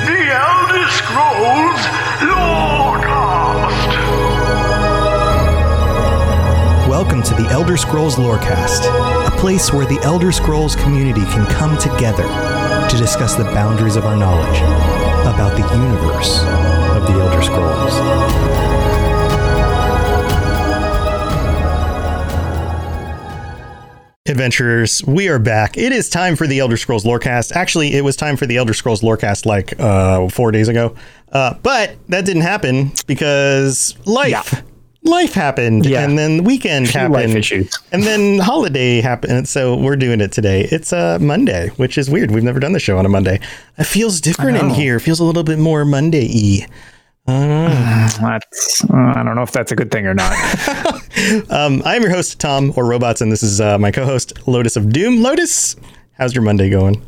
The Elder Scrolls Lorecast. Welcome to the Elder Scrolls Lorecast, a place where the Elder Scrolls community can come together to discuss the boundaries of our knowledge about the universe of the Elder Scrolls. Adventurers, we are back. It is time for the Elder Scrolls Lorecast. Actually, it was time for the Elder Scrolls Lorecast like uh, four days ago, uh, but that didn't happen because life. Yeah. Life happened, Yeah. and then the weekend happened, life issues. and then holiday happened. So we're doing it today. It's uh, Monday, which is weird. We've never done the show on a Monday. It feels different in here. It feels a little bit more Monday-y. That's uh, I don't know if that's a good thing or not. Um, I'm your host, Tom, or Robots, and this is uh, my co-host, Lotus of Doom. Lotus, how's your Monday going?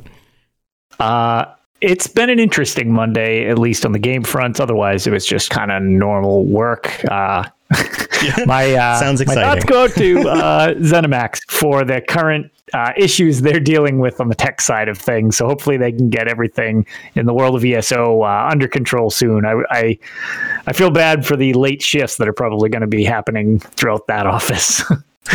uh, it's been an interesting Monday, at least on the game front. Otherwise, it was just kind of normal work. Uh, my uh, Sounds My thoughts go to uh, ZeniMax for the current uh, issues they're dealing with on the tech side of things. So hopefully they can get everything in the world of ESO uh, under control soon. I, I I feel bad for the late shifts that are probably going to be happening throughout that office.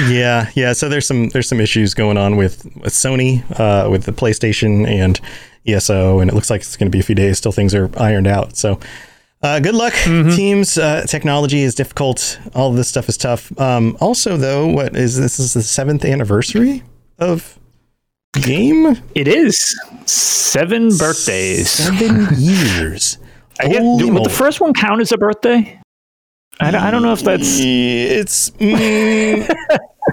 Yeah, yeah. So there's some there's some issues going on with, with Sony, uh, with the PlayStation and ESO, and it looks like it's going to be a few days till things are ironed out. So, uh, good luck, teams. Uh, technology is difficult. All of this stuff is tough. Um, also, though, what is this? Is the seventh anniversary of game? it is seven birthdays. Seven years. I guess, Holy would the first one count as a birthday? I don't, I don't know if that's It's mm,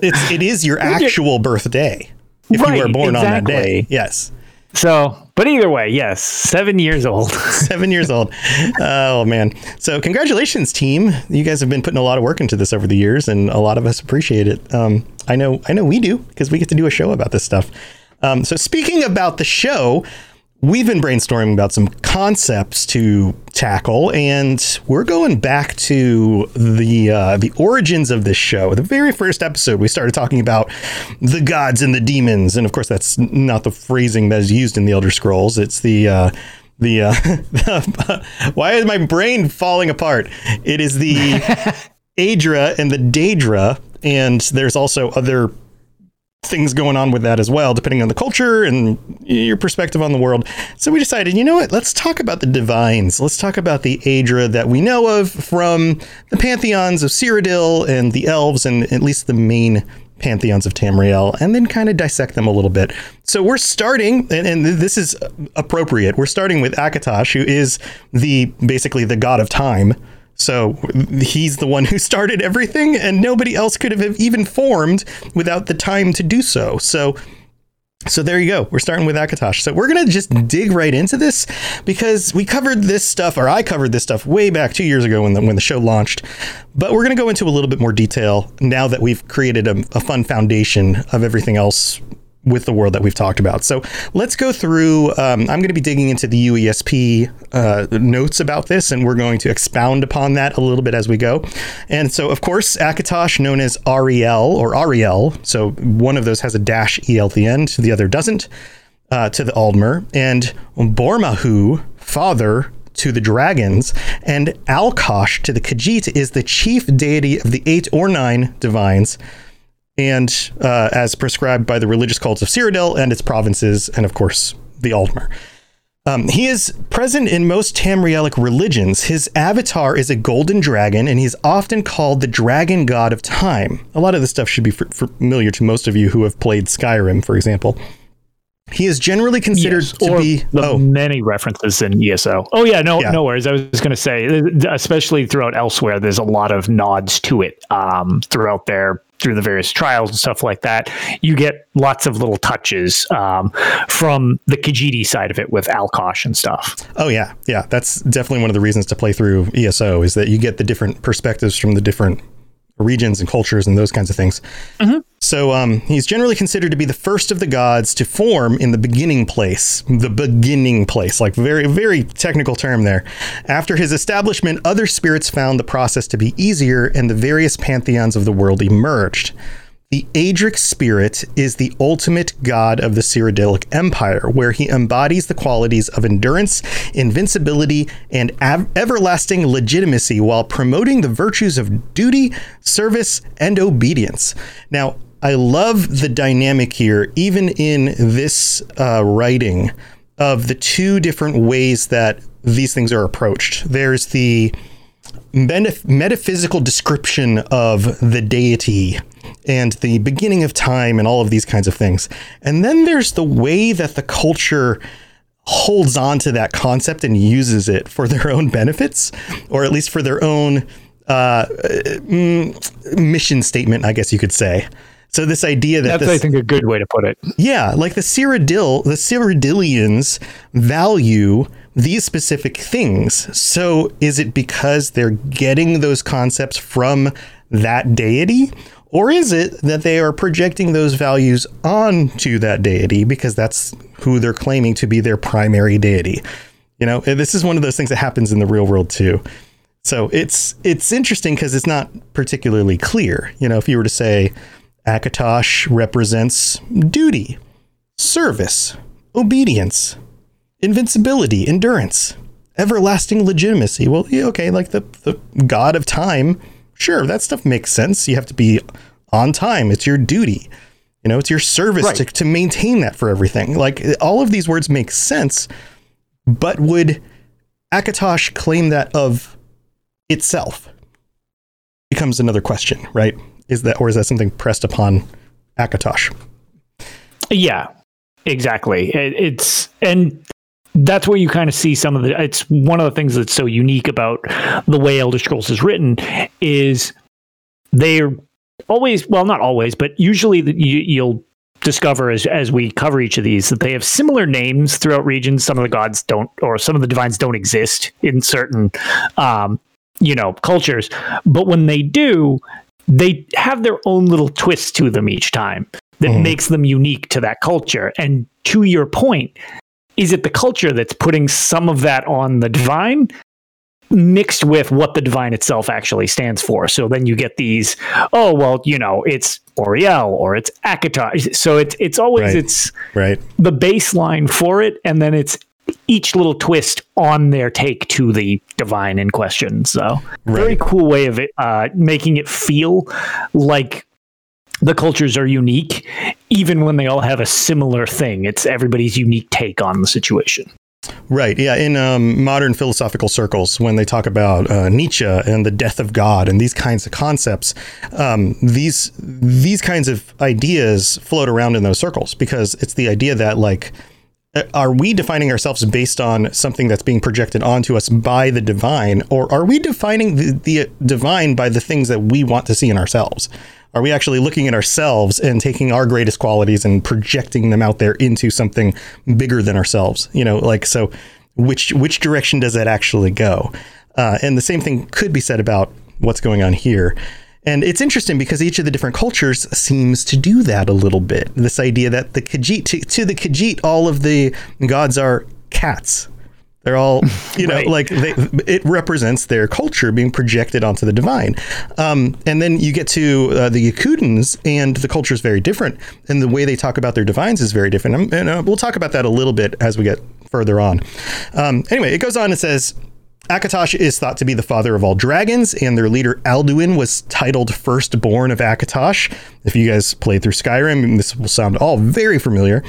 it's it is your actual birthday if you were born on that day. Yes. so. But either way, yes, seven years old. Seven years old. Oh man! So congratulations, team. You guys have been putting a lot of work into this over the years, and a lot of us appreciate it. Um, I know, I know we do because we get to do a show about this stuff. Um, so speaking about the show, we've been brainstorming about some concepts to tackle, and we're going back to the uh, the origins of this show. The very first episode, we started talking about the gods and the demons, and of course, that's not the phrasing that is used in the Elder Scrolls. It's the uh, the uh, why is my brain falling apart? It is the Aedra and the Daedra, and there's also other things going on with that as well, depending on the culture and your perspective on the world. So we decided, you know what? Let's talk about the divines. Let's talk about the Aedra that we know of from the pantheons of Cyrodiil and the elves, and at least the main pantheons of Tamriel, and then kind of dissect them a little bit. So we're starting, and, and this is appropriate. We're starting with Akatosh, who is the basically the god of time. So he's the one who started everything, and nobody else could have even formed without the time to do so. So, so there you go. We're starting with Akatosh. So we're gonna just dig right into this because we covered this stuff, or I covered this stuff way back two years ago when the when the show launched. But we're gonna go into a little bit more detail now that we've created a, a fun foundation of everything else with the world that we've talked about. So let's go through. Um, I'm going to be digging into the UESP uh, notes about this, and we're going to expound upon that a little bit as we go. And so, of course, Akatosh, known as Ariel or Ariel, so one of those has a dash el at the end, the other doesn't. Uh, to the Aldmer and Bormahu, father to the dragons, and Alkosh to the Khajiit is the chief deity of the eight or nine divines and uh, as prescribed by the religious cults of Cyrodiil and its provinces, and of course, the Aldmer. Um, he is present in most Tamrielic religions. His avatar is a golden dragon, and he's often called the dragon god of time. A lot of this stuff should be f- familiar to most of you who have played Skyrim, for example. He is generally considered Yes, to be. the Oh, many references in ESO. Oh yeah, no, Yeah. no worries. I was going to say, especially throughout elsewhere, there's a lot of nods to it um, throughout their through the various trials and stuff like that, you get lots of little touches um, from the Khajiit side of it with Alkosh and stuff. Oh yeah, yeah. That's definitely one of the reasons to play through ESO is that you get the different perspectives from the different regions and cultures and those kinds of things. Mm-hmm. So um, he's generally considered to be the first of the gods to form in the beginning place, the beginning place, like very, very technical term there. After his establishment, other spirits found the process to be easier and the various pantheons of the world emerged. The Adric spirit is the ultimate god of the Cyrodiilic Empire, where he embodies the qualities of endurance, invincibility, and av- everlasting legitimacy while promoting the virtues of duty, service, and obedience. Now, I love the dynamic here, even in this uh, writing, of the two different ways that these things are approached. There's the metaphysical description of the deity and the beginning of time and all of these kinds of things. And then there's the way that the culture holds on to that concept and uses it for their own benefits, or at least for their own uh, mm, mission statement, I guess you could say. So this idea that that's, this, I think, a good way to put it. Yeah, like the Cyrodiil, the Cyrodiilians value these specific things. So is it because they're getting those concepts from that deity? Or is it that they are projecting those values onto that deity because that's who they're claiming to be their primary deity? You know, this is one of those things that happens in the real world too. So it's it's interesting because it's not particularly clear. You know, if you were to say Akatosh represents duty, service, obedience, invincibility, endurance, everlasting legitimacy. Well, yeah, okay, like the, the god of time, sure, that stuff makes sense. You have to be on time. It's your duty. You know, it's your service right. to, to maintain that for everything. Like all of these words make sense, but would Akatosh claim that of itself? Becomes another question, right? Is that or is that something pressed upon Akatosh? Yeah, exactly. It, it's and that's where you kind of see some of the it's one of the things that's so unique about the way elder scrolls is written is they're always well not always but usually you, you'll discover as, as we cover each of these that they have similar names throughout regions. Some of the gods don't or some of the divines don't exist in certain um, you know cultures. But when they do they have their own little twist to them each time that mm. makes them unique to that culture. And to your point is it the culture that's putting some of that on the divine mixed with what the divine itself actually stands for. So then you get these, oh well, you know, it's Auriel or it's Akatosh. So it's it's always right. it's right the baseline for it, and then it's each little twist on their take to the divine in question. So right. very cool way of it, uh, making it feel like the cultures are unique, even when they all have a similar thing. It's everybody's unique take on the situation. Right. Yeah. In um, modern philosophical circles, when they talk about uh, Nietzsche and the death of God and these kinds of concepts, um, these these kinds of ideas float around in those circles because it's the idea that like uh, are we defining ourselves based on something that's being projected onto us by the divine or are we defining the, the divine by the things that we want to see in ourselves are we actually looking at ourselves and taking our greatest qualities and projecting them out there into something bigger than ourselves? You know, like so. Which which direction does that actually go? Uh, and the same thing could be said about what's going on here. And it's interesting because each of the different cultures seems to do that a little bit. This idea that the Khajiit, to, to the Khajiit, all of the gods are cats. They're all, you know, right. like they, it represents their culture being projected onto the divine. Um, and then you get to uh, the Yokudans, and the culture is very different, and the way they talk about their divines is very different. Um, and uh, we'll talk about that a little bit as we get further on. Um, anyway, it goes on and says. Akatosh is thought to be the father of all dragons, and their leader Alduin was titled Firstborn of Akatosh. If you guys played through Skyrim, this will sound all very familiar.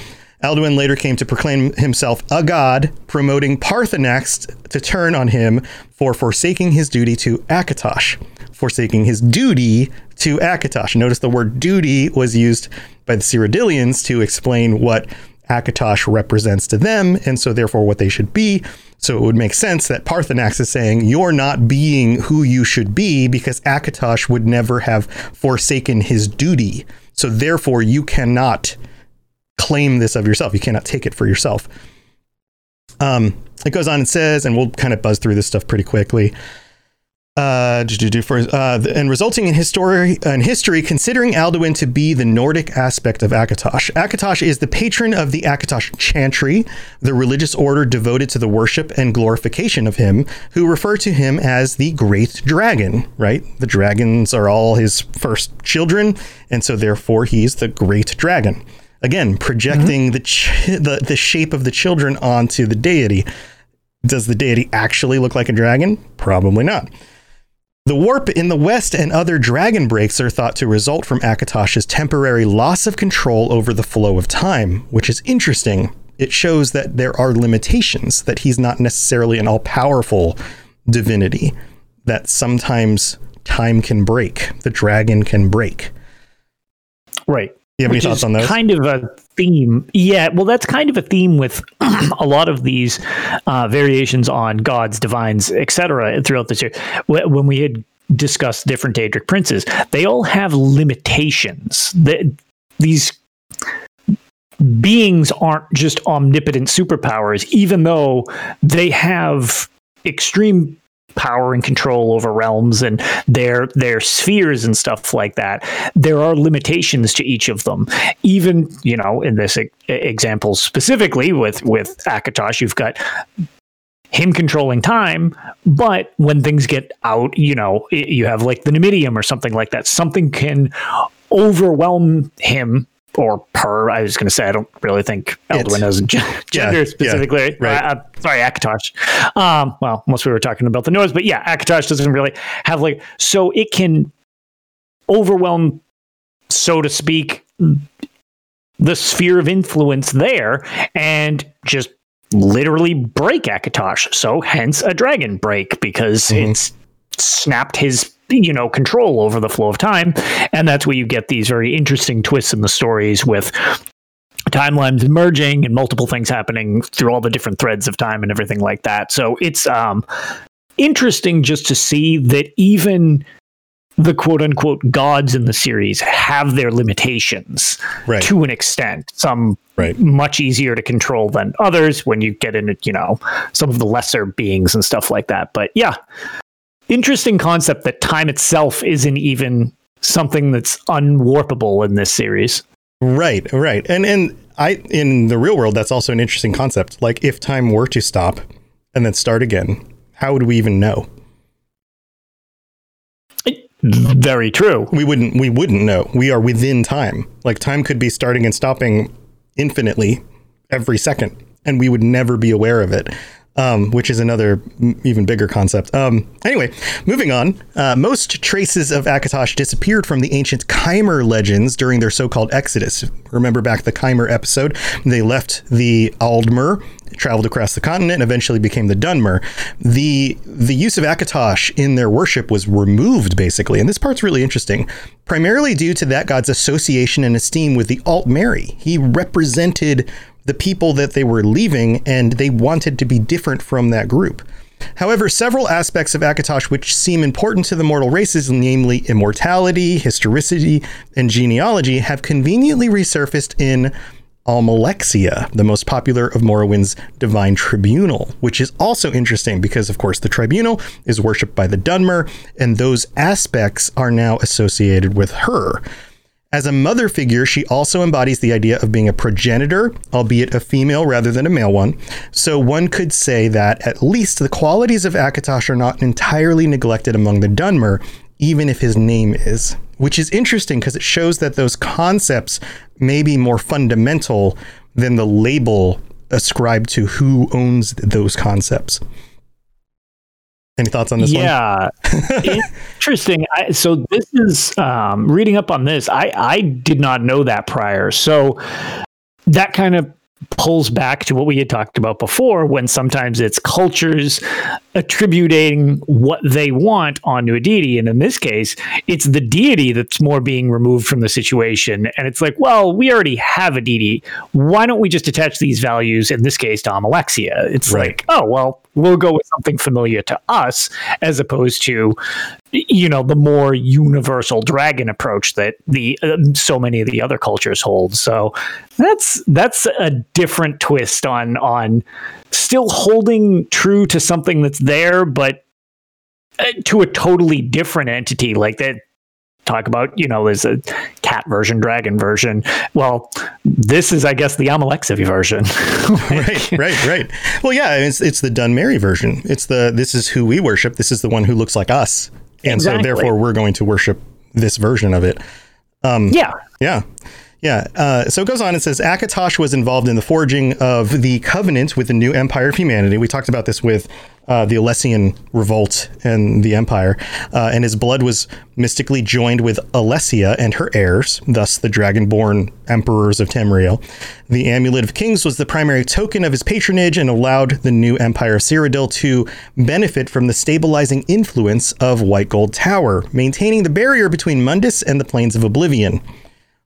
Alduin later came to proclaim himself a god, promoting Paarthurnax to turn on him for forsaking his duty to Akatosh. Forsaking his duty to Akatosh. Notice the word duty was used by the Cyrodiilians to explain what Akatosh represents to them, and so therefore what they should be. So it would make sense that Paarthurnax is saying, You're not being who you should be because Akatosh would never have forsaken his duty. So therefore, you cannot claim this of yourself. You cannot take it for yourself. Um, it goes on and says, and we'll kind of buzz through this stuff pretty quickly uh, for, uh, and resulting in history, in history considering Alduin to be the Nordic aspect of Akatosh. Akatosh is the patron of the Akatosh Chantry, the religious order devoted to the worship and glorification of him, who refer to him as the Great Dragon, right? The dragons are all his first children, and so therefore he's the Great Dragon. Again, projecting mm-hmm. the, ch- the the shape of the children onto the deity. Does the deity actually look like a dragon? Probably not. The warp in the west and other dragon breaks are thought to result from Akatosh's temporary loss of control over the flow of time, which is interesting. It shows that there are limitations, that he's not necessarily an all powerful divinity, that sometimes time can break, the dragon can break. Right. You have any thoughts on those? Kind of a theme. Yeah, well, that's kind of a theme with a lot of these uh, variations on gods, divines, etc. throughout the series. When we had discussed different Daedric princes, they all have limitations. That these beings aren't just omnipotent superpowers, even though they have extreme power and control over realms and their their spheres and stuff like that there are limitations to each of them. Even you know in this e- example specifically with with akatosh you've got him controlling time but when things get out you know you have like the Numidium or something like that something can overwhelm him or per. I was going to say I don't really think Alduin has gender yeah, specifically. Yeah, right. Uh, sorry, Akatosh. Um, well, unless we were talking about the noise, but yeah, Akatosh doesn't really have like so it can overwhelm, so to speak, the sphere of influence there, and just literally break Akatosh. So hence a dragon break because mm-hmm. it's snapped his you know control over the flow of time and that's where you get these very interesting twists in the stories with timelines merging and multiple things happening through all the different threads of time and everything like that so it's um interesting just to see that even the quote unquote gods in the series have their limitations right. to an extent. Some right. much easier to control than others when you get into, you know, some of the lesser beings and stuff like that. But yeah, interesting concept that time itself isn't even something that's unwarpable in this series. Right, right. And and I in the real world that's also an interesting concept. Like if time were to stop and then start again, how would we even know? Very true. We wouldn't we wouldn't know. We are within time. Like time could be starting and stopping infinitely every second and we would never be aware of it um, which is another even bigger concept. Um, anyway, moving on. Uh, most traces of Akatosh disappeared from the ancient Chimer legends during their so-called exodus. Remember back the Chimer episode? They left the Aldmer, traveled across the continent, and eventually became the Dunmer. The the use of Akatosh in their worship was removed basically, and this part's really interesting. Primarily due to that god's association and esteem with the Altmeri. He represented the people that they were leaving, and they wanted to be different from that group. However, several aspects of Akatosh which seem important to the mortal races, namely immortality, historicity, and genealogy, have conveniently resurfaced in Almalexia, the most popular of Morrowind's divine tribunal, which is also interesting because, of course, the tribunal is worshipped by the Dunmer, and those aspects are now associated with her. As a mother figure, she also embodies the idea of being a progenitor, albeit a female rather than a male one. So one could say that at least the qualities of Akatosh are not entirely neglected among the Dunmer, even if his name is. Which is interesting because it shows that those concepts may be more fundamental than the label ascribed to who owns those concepts. Any thoughts on this one? yeah. interesting. I, so this is um, reading up on this. I I did not know that prior. So that kind of pulls back to what we had talked about before when sometimes it's cultures attributing what they want onto a deity. And in this case it's the deity that's more being removed from the situation. And it's like well we already have a deity. Why don't we just attach these values in this case to Almalexia? It's Right. like oh well we'll go with something familiar to us as opposed to you know the more universal dragon approach that the uh, so many of the other cultures hold so that's that's a different twist on on still holding true to something that's there but uh, to a totally different entity like that talk about you know there's a cat version dragon version well this is i guess the almalexia version right, right, right. Well, yeah, it's it's the Dunmeri version. It's the this is who we worship. This is the one who looks like us, and Exactly. so therefore we're going to worship this version of it. Um, yeah Yeah. Yeah. Uh, so it goes on and says Akatosh was involved in the forging of the covenant with the new empire of humanity. We talked about this with uh, the Alessian revolt and the empire. Uh, and his blood was mystically joined with Alessia and her heirs, thus the dragonborn emperors of Tamriel. The Amulet of Kings was the primary token of his patronage and allowed the new empire of Cyrodiil to benefit from the stabilizing influence of White Gold Tower, maintaining the barrier between Mundus and the Planes of Oblivion.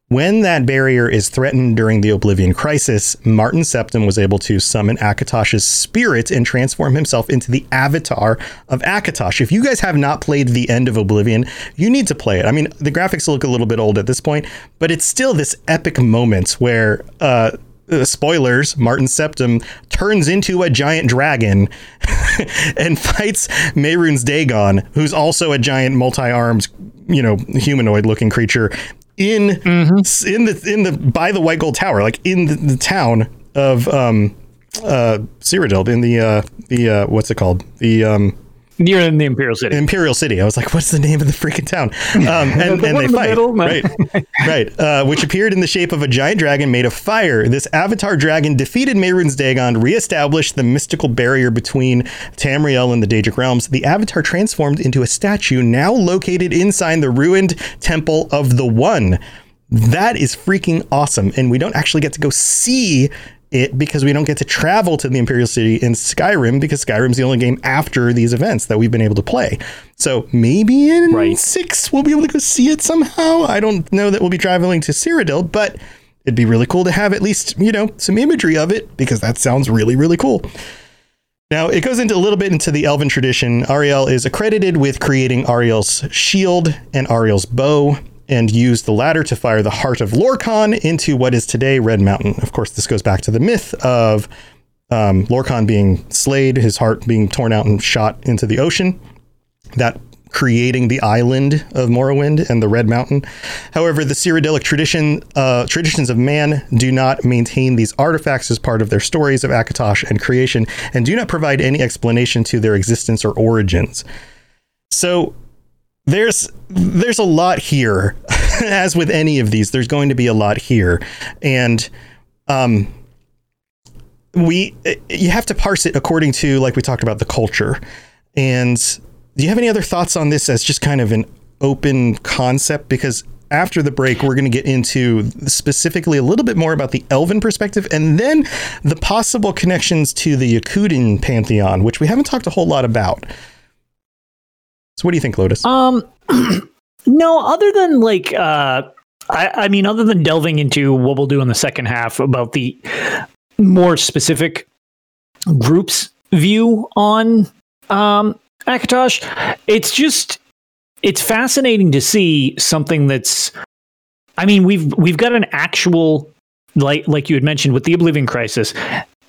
When that barrier is threatened during the Oblivion Crisis, Martin Septim was able to summon Akatosh's spirit and transform himself into the avatar of Akatosh. If you guys have not played the end of Oblivion, you need to play it. I mean, the graphics look a little bit old at this point, but it's still this epic moment where uh, uh, spoilers, Martin Septim turns into a giant dragon and fights Mehrunes Dagon, who's also a giant multi-armed, you know, humanoid-looking creature in in the in the by the White Gold Tower, like in the, the town of um uh Cyrodiil, in the uh the uh what's it called? The um you're in the imperial city Imperial City. I was like, what's the name of the freaking town? Um, and, The and they the fight. middle? Right, right. Uh, which appeared in the shape of a giant dragon made of fire. This avatar dragon defeated Mehrunes Dagon, reestablished the mystical barrier between Tamriel and the Daedric realms. The avatar transformed into a statue now located inside the ruined Temple of the One. That is freaking awesome. And we don't actually get to go see it because we don't get to travel to the Imperial City in Skyrim because Skyrim's the only game after these events that we've been able to play. So maybe in Right. six we'll be able to go see it somehow. I don't know that we'll be traveling to Cyrodiil, but it'd be really cool to have at least, you know, some imagery of it because that sounds really, really cool. Now, it goes into a little bit into the Elven tradition. Ariel is accredited with creating Ariel's shield and Ariel's bow and used the latter to fire the heart of Lorkhan into what is today Red Mountain. Of course, this goes back to the myth of um, Lorkhan being slayed, his heart being torn out and shot into the ocean. That creating the island of Morrowind and the Red Mountain. However, the Cyrodiilic tradition, uh, traditions of man do not maintain these artifacts as part of their stories of Akatosh and creation, and do not provide any explanation to their existence or origins. So there's there's a lot here. As with any of these, there's going to be a lot here, and um, we you have to parse it according to like we talked about the culture. And do you have any other thoughts on this as just kind of an open concept? Because after the break, we're going to get into specifically a little bit more about the Elven perspective and then the possible connections to the Yokudan pantheon, which we haven't talked a whole lot about. So, what do you think, Lotus? Um, no, other than like, uh, I, I mean, other than delving into what we'll do in the second half about the more specific groups view on um, Akatosh, it's just it's fascinating to see something that's. I mean, we've we've got an actual like like you had mentioned with the Oblivion Crisis.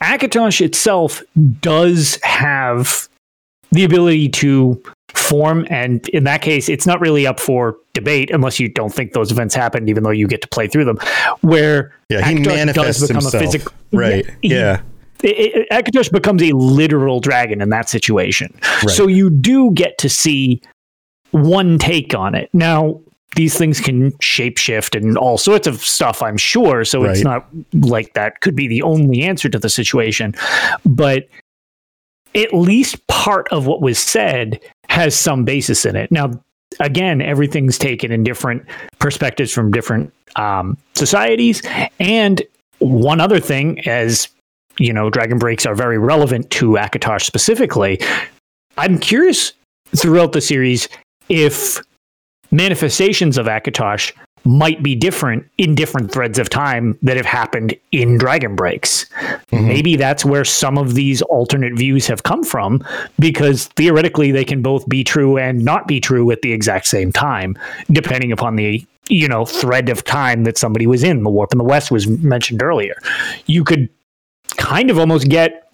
Akatosh itself does have the ability to form and in that case it's not really up for debate unless you don't think those events happened even though you get to play through them where yeah, he Akatosh manifests himself. right. he- yeah. it, Akatosh becomes a literal dragon in that situation. So you do get to see one take on it. Now, these things can shapeshift and all sorts of stuff, I'm sure. So it's not like that could be the only answer to the situation. But at least part of what was said has some basis in it. Now, again, everything's taken in different perspectives from different um, societies. And one other thing, as you know, Dragon Breaks are very relevant to Akatosh specifically. I'm curious throughout the series if manifestations of Akatosh might be different in different threads of time that have happened in Dragon Breaks. Mm-hmm. Maybe that's where some of these alternate views have come from, because theoretically they can both be true and not be true at the exact same time, depending upon the you know thread of time that somebody was in. The warp in the west was mentioned earlier. You could kind of almost get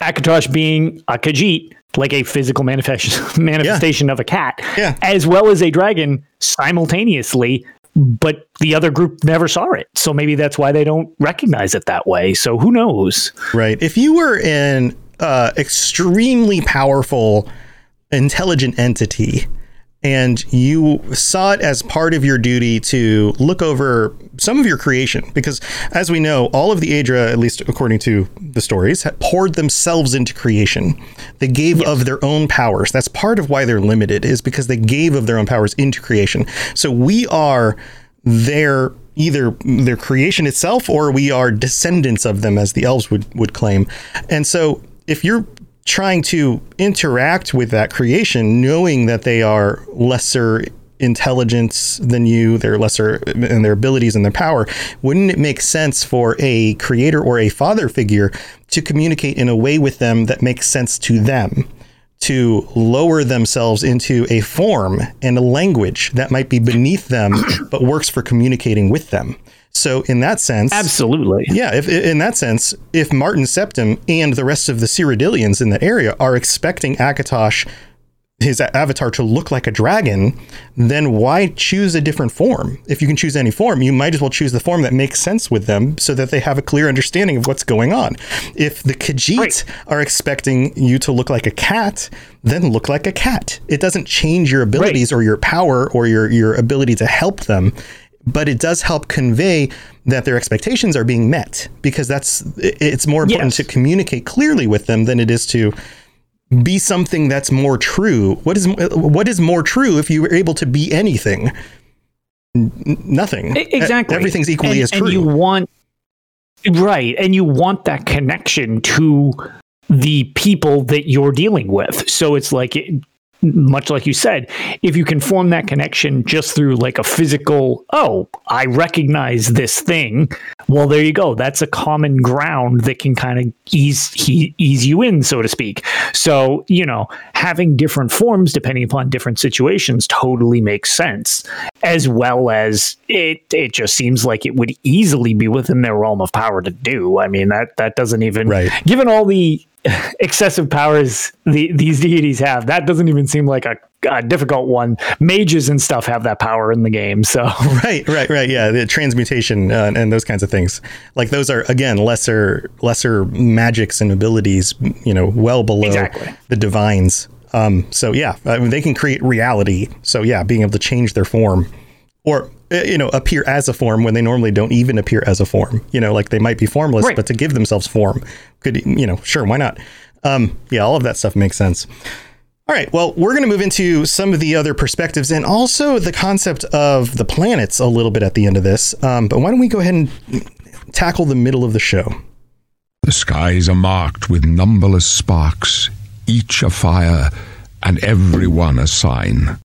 Akatosh being a Khajiit like a physical manifestation manifestation yeah. of a cat, yeah. as well as a dragon simultaneously. But the other group never saw it, so maybe that's why they don't recognize it that way. So who knows? Right. If you were an uh, extremely powerful, intelligent entity and you saw it as part of your duty to look over some of your creation because as we know all of the Aedra at least according to the stories poured themselves into creation. They gave yes. of their own powers. That's part of why they're limited is because they gave of their own powers into creation. So we are their either their creation itself or we are descendants of them as the elves would would claim. And so if you're trying to interact with that creation, knowing that they are lesser intelligence than you, they're lesser in their abilities and their power, wouldn't it make sense for a creator or a father figure to communicate in a way with them that makes sense to them? To lower themselves into a form and a language that might be beneath them, but works for communicating with them. So in that sense, absolutely, yeah. If in that sense, if Martin Septim and the rest of the Cyrodiilians in that area are expecting Akatosh, his avatar, to look like a dragon, then why choose a different form? If you can choose any form, you might as well choose the form that makes sense with them, so that they have a clear understanding of what's going on. If the Khajiit right. are expecting you to look like a cat, then look like a cat. It doesn't change your abilities right. or your power or your your ability to help them but it does help convey that their expectations are being met because that's it's more important yes. to communicate clearly with them than it is to be something that's more true. What is what is more true if you were able to be anything? nothing. Exactly. Everything's equally and, as true. And you want right, and you want that connection to the people that you're dealing with. So it's like it, much like you said, if you can form that connection just through like a physical, oh, I recognize this thing. Well, there you go. That's a common ground that can kind of ease he, ease you in, so to speak. So you know, having different forms depending upon different situations totally makes sense. As well as it, it just seems like it would easily be within their realm of power to do. I mean, that that doesn't even, right. given all the excessive powers the, these deities have. That doesn't even seem like a, a, difficult one. Mages and stuff have that power in the game. So right, right, right. Yeah, the transmutation uh, and those kinds of things. Like those are again lesser lesser magics and abilities. You know, well below exactly. the divines. Um, so yeah, I mean, they can create reality. So yeah, being able to change their form or you know appear as a form when they normally don't even appear as a form. You know like they might be formless right. but to give themselves form could you know sure why not? Um yeah all of that stuff makes sense. All right well we're going to move into some of the other perspectives and also the concept of the planets a little bit at the end of this. Um, but why don't we go ahead and tackle the middle of the show? The skies are marked with numberless sparks each a fire and every one a sign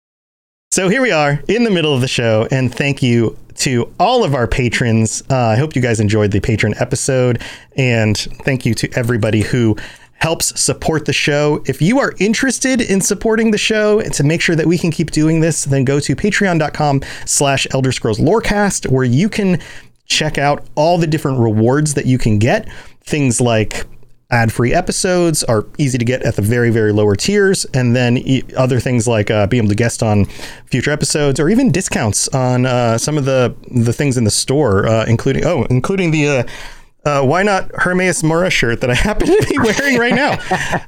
so here we are in the middle of the show, and thank you to all of our patrons. Uh, I hope you guys enjoyed the patron episode, and thank you to everybody who helps support the show. If you are interested in supporting the show and to make sure that we can keep doing this, then go to patreon.com slash Elder Scrolls Lorecast, where you can check out all the different rewards that you can get. Things like ad-free episodes are easy to get at the very very lower tiers. And then other things like uh, being able to guest on future episodes or even discounts on uh, some of the the things in the store uh, including oh including the uh, why not Hermaeus Mora shirt that I happen to be wearing right now?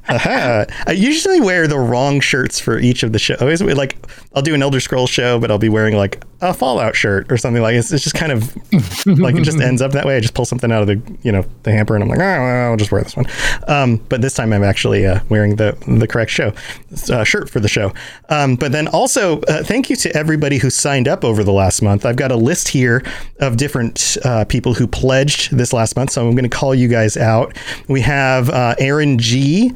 uh I usually wear the wrong shirts for each of the shows. Like I'll do an Elder Scrolls show, but I'll be wearing like a Fallout shirt or something like it's, it's just kind of like it just ends up that way. I just pull something out of the you know the hamper and I'm like, oh, I'll just wear this one. Um, but this time I'm actually uh, wearing the the correct show uh, shirt for the show. Um, but then also uh, thank you to everybody who signed up over the last month. I've got a list here of different uh, people who pledged this last month, so I'm going to call you guys out. We have uh, Aaron G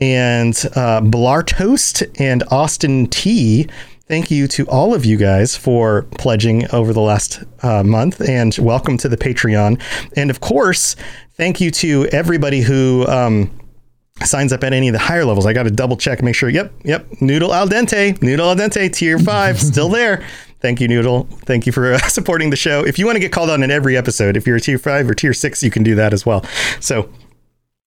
and uh, Blartoast and Austin T thank you to all of you guys for pledging over the last uh, month and welcome to the Patreon. And of course, thank you to everybody who um, signs up at any of the higher levels. I got to double check, make sure. Yep, yep. Noodle al dente, noodle al dente, tier five, still there. Thank you, Noodle. Thank you for uh, supporting the show. If you want to get called on in every episode, if you're a tier five or tier six, you can do that as well. So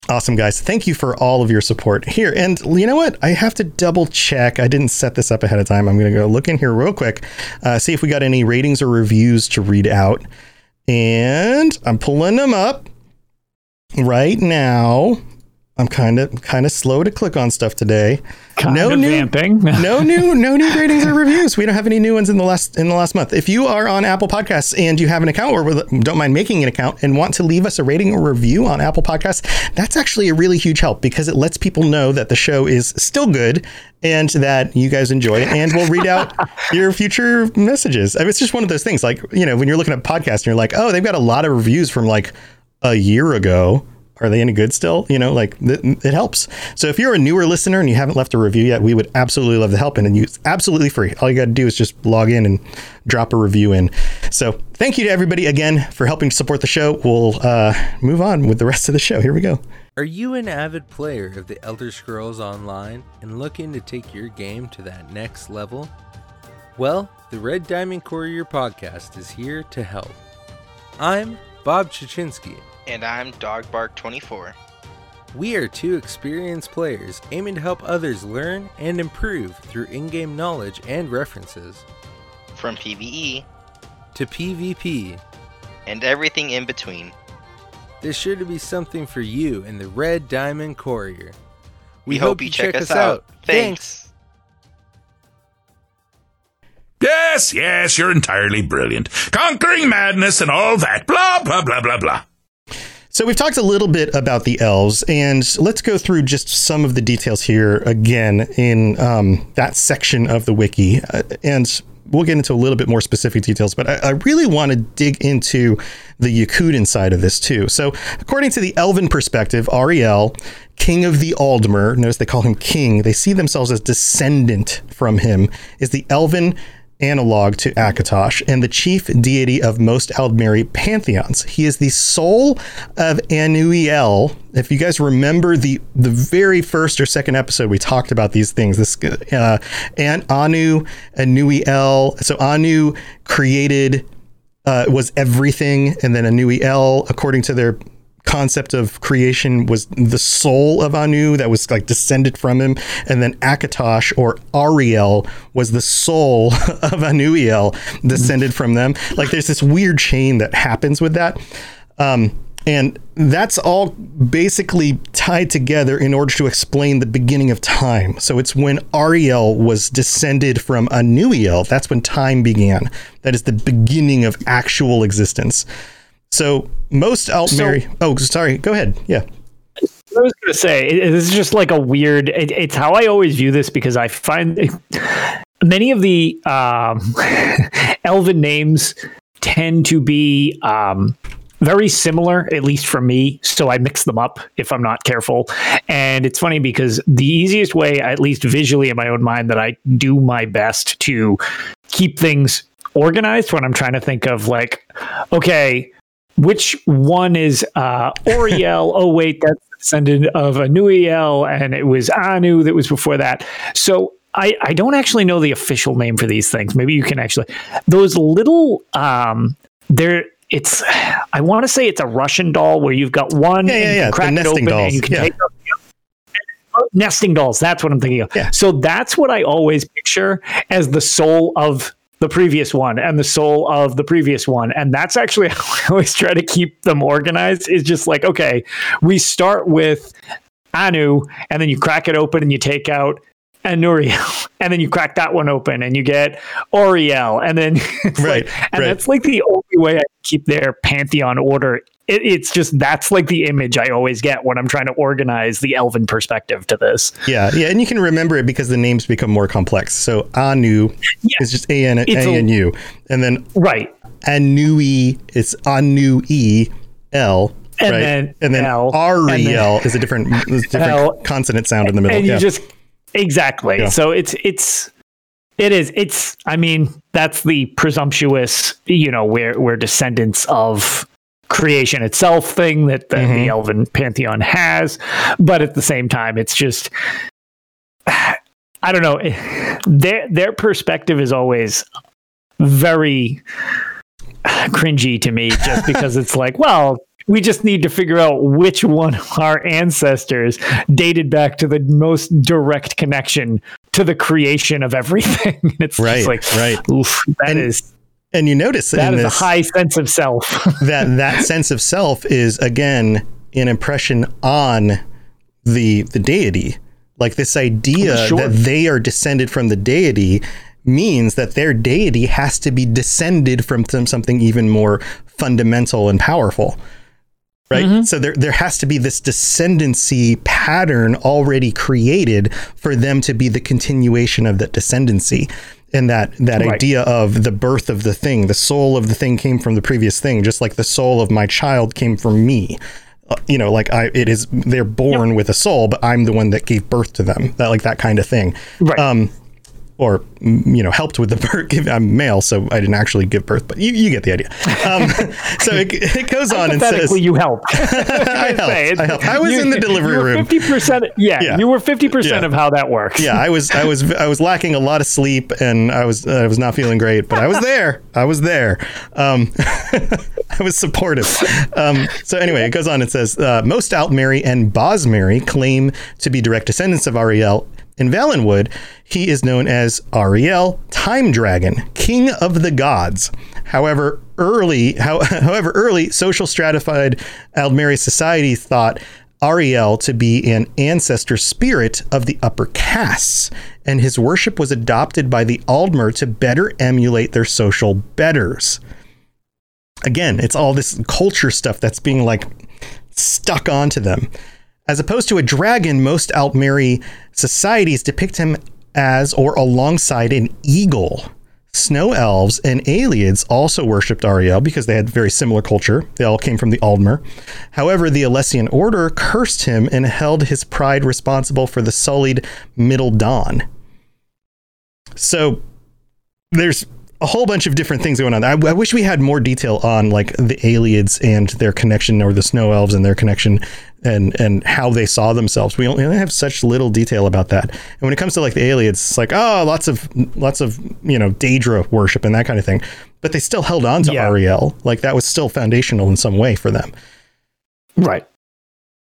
Awesome, guys. Thank you for all of your support here. And you know what? I have to double check. I didn't set this up ahead of time. I'm going to go look in here real quick, uh, see if we got any ratings or reviews to read out. And I'm pulling them up right now. I'm kind of kind of slow to click on stuff today. Kind no new, vamping. no new, no new ratings or reviews. We don't have any new ones in the last in the last month. If you are on Apple Podcasts and you have an account or don't mind making an account and want to leave us a rating or review on Apple Podcasts, that's actually a really huge help because it lets people know that the show is still good and that you guys enjoy it, and we'll read out your future messages. I mean, it's just one of those things. Like you know, when you're looking at podcasts and you're like, oh, they've got a lot of reviews from like a year ago are they any good still? You know, like it helps. So if you're a newer listener and you haven't left a review yet, we would absolutely love the help and it's absolutely free. All you got to do is just log in and drop a review in. So thank you to everybody again for helping support the show. We'll uh, move on with the rest of the show. Here we go. Are you an avid player of the Elder Scrolls Online and looking to take your game to that next level? Well, the Red Diamond Courier podcast is here to help. I'm Bob Chachinsky and I'm Dogbark24. We are two experienced players aiming to help others learn and improve through in game knowledge and references. From PvE to PvP and everything in between. There's sure to be something for you in the Red Diamond Courier. We, we hope, hope, you check, check us out. out. Thanks. Thanks. Yes, yes, you're entirely brilliant. Conquering madness and all that. Blah, blah, blah, blah, blah. So we've talked a little bit about the elves, and let's go through just some of the details here again in um, that section of the wiki, uh, and we'll get into a little bit more specific details. But I, I really want to dig into the Yokudan side of this too. So according to the Elven perspective, Ariel, king of the Aldmer, notice they call him king. They see themselves as descendant from him. Is the Elven analog to Akatosh and the chief deity of most Aldmeri pantheons. He is the soul of Anuiel. If you guys remember the the very first or second episode, we talked about these things. This uh, and Anu, Anuiel. So Anu created uh, was everything, and then Anuiel, according to their concept of creation was the soul of Anu that was like descended from him, and then Akatosh or Ariel was the soul of Anuiel descended from them. Like there's this weird chain that happens with that. Um, and that's all basically tied together in order to explain the beginning of time. So it's when Ariel was descended from Anuiel, that's when time began. That is the beginning of actual existence. So most Altmeri. So, oh, sorry. Go ahead. Yeah. I was going to say this is just like a weird. It, it's how I always view this because I find many of the um, Elven names tend to be um, very similar, at least for me. So I mix them up if I'm not careful. And it's funny because the easiest way, at least visually in my own mind, that I do my best to keep things organized when I'm trying to think of like, okay, which one is uh, Auriel? oh, wait, that's descendant of Anuiel, and it was Anu that was before that. So I, I don't actually know the official name for these things. Maybe you can actually those little um there it's I want to say it's a Russian doll where you've got one yeah, yeah, yeah. crack it open dolls. and you can yeah. take up nesting dolls. That's what I'm thinking of. Yeah. So that's what I always picture as the soul of the previous one and the soul of the previous one. And that's actually how I always try to keep them organized is just like, okay, we start with Anu, and then you crack it open and you take out Anuriel, and then you crack that one open and you get Auriel, and then Right, like, and right. that's like the only way I keep their pantheon order. It, it's just that's like the image I always get when I'm trying to organize the elven perspective to this. Yeah, yeah, and you can remember it because the names become more complex. So Anu Yeah. is just A N A It's N U, and then Right. Anui is Anu E L. And right? then and then L, then is a different, is a different L. consonant sound in the middle. and you yeah. just exactly Yeah. so it's it's it is it's i mean that's the presumptuous you know we're we're descendants of creation itself thing that the, Mhm. the elven pantheon has but at the same time it's just i don't know their their perspective is always very cringy to me just because it's like well we just need to figure out which one of our ancestors dated back to the most direct connection to the creation of everything. it's Right, just like, right. Oof, that And is and you notice that in is this, a high sense of self. that that sense of self is again an impression on the the deity. Like this idea Sure. that they are descended from the deity means that their deity has to be descended from some, something even more fundamental and powerful. Right? Mm-hmm. So there there has to be this descendancy pattern already created for them to be the continuation of that descendancy. And that that Right. idea of the birth of the thing, the soul of the thing came from the previous thing, just like the soul of my child came from me. Uh, you know, like I, it is they're born with a soul, but I'm the one that gave birth to them. That like that kind of thing. right. Um, or you know, helped with the birth. I'm male, so I didn't actually give birth, but you, you get the idea. Um, so it, it goes on and says, you helped. I helped. I helped. I was in the delivery room. Fifty percent. Yeah, Yeah. you were fifty percent of how that works. yeah, I was, I was, I was lacking a lot of sleep, and I was, I was not feeling great, but I was there. I was there. Um, I was supportive. Um, so anyway, it goes on and says uh, most Altmeri and Bosmeri claim to be direct descendants of Auriel. In Valenwood, he is known as Auriel, Time Dragon, King of the Gods. However, early, how, however, early social stratified Aldmeri society thought Auriel to be an ancestor spirit of the upper castes, and his worship was adopted by the Aldmer to better emulate their social betters. Again, it's all this culture stuff that's being like stuck onto them. As opposed to a dragon, most Altmeri societies depict him as or alongside an eagle. Snow elves and Ayleids also worshipped Auriel because they had very similar culture. They all came from the Aldmer. However, the Alessian order cursed him and held his pride responsible for the sullied Middle Dawn. So there's a whole bunch of different things going on. I, I wish we had more detail on like the Ayleids and their connection, or the Snow Elves and their connection, and and how they saw themselves. We only have such little detail about that. And when it comes to like the aliens, it's like oh, lots of lots of you know Daedra worship and that kind of thing. But they still held on to Yeah. Auriel. Like that was still foundational in some way for them. Right.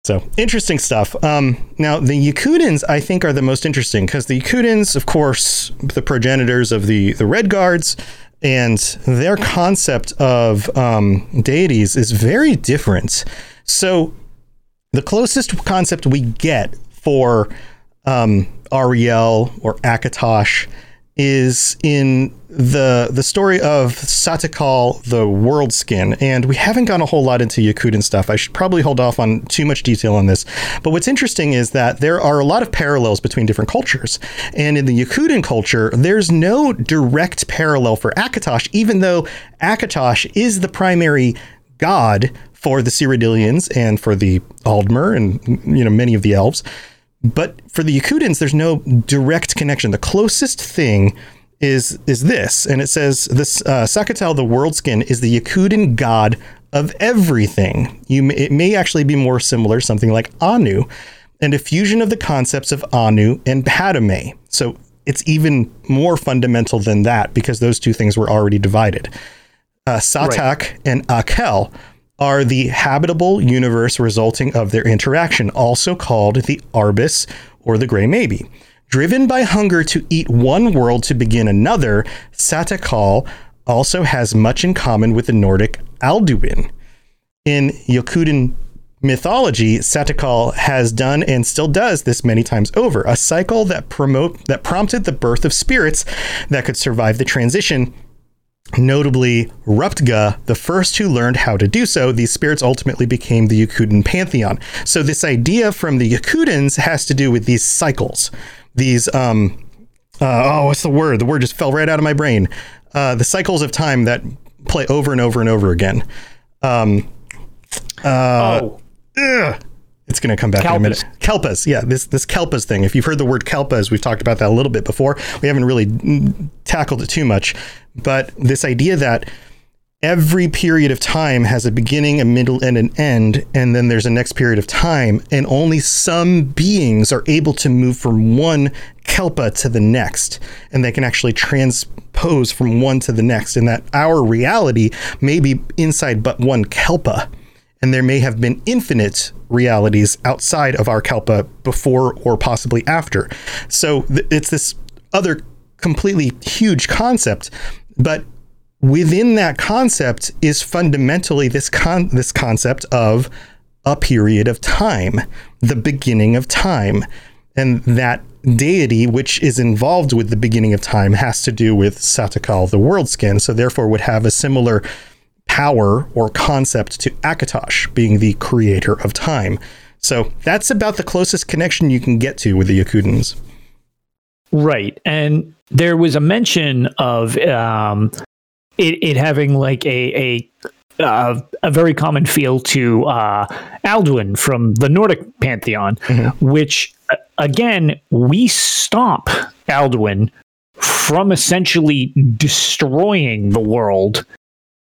So interesting stuff. Um, now the Yokudans, I think, are the most interesting because the Yokudans, of course, the progenitors of the the Redguards, and their concept of um, deities is very different. So the closest concept we get for um, Auriel or Akatosh is in the the story of Satakal the World Skin, and we haven't gone a whole lot into Yokudan stuff. I should probably hold off on too much detail on this. But what's interesting is that there are a lot of parallels between different cultures, and in the Yokudan culture, there's no direct parallel for Akatosh, even though Akatosh is the primary god for the Cyrodiilians and for the Aldmer and you know many of the elves. But for the Yokudans, there's no direct connection. The closest thing is is this, and it says this uh, Satakal, the world skin, is the Yokudan god of everything. You may, it may actually be more similar, something like Anu, and a fusion of the concepts of Anu and Padomay. So it's even more fundamental than that because those two things were already divided uh, Satak and Akel are the habitable universe resulting of their interaction, also called the Aurbis or the Grey Maybe. Driven by hunger to eat one world to begin another, Satakal also has much in common with the Nordic Alduin. In Yokudan mythology, Satakal has done and still does this many times over, a cycle that promote that prompted the birth of spirits that could survive the transition. Notably, Ruptga, the first who learned how to do so, these spirits ultimately became the Yokudan pantheon. So this idea from the Yokudans has to do with these cycles. These um uh, oh, what's the word? The word just fell right out of my brain. Uh, the cycles of time that play over and over and over again. Um, uh, oh, ugh, it's going to come back in a minute. Kalpas, yeah, this this Kalpas thing. If you've heard the word Kalpas, we've talked about that a little bit before. We haven't really mm, tackled it too much, but this idea that every period of time has a beginning, a middle, and an end, and then there's a next period of time, and only some beings are able to move from one Kalpa to the next, and they can actually transpose from one to the next, and that our reality may be inside but one Kalpa and there may have been infinite realities outside of our kalpa before or possibly after. So th- it's this other completely huge concept, but within that concept is fundamentally this con- this concept of a period of time, the beginning of time, and that deity which is involved with the beginning of time has to do with Satakal, the world skin, so therefore would have a similar power or concept to Akatosh being the creator of time. So that's about the closest connection you can get to with the Yokudans. Right. And there was a mention of um, it, it having like a, a uh, a very common feel to uh, Alduin from the Nordic pantheon, mm-hmm. which uh, again we stop Alduin from essentially destroying the world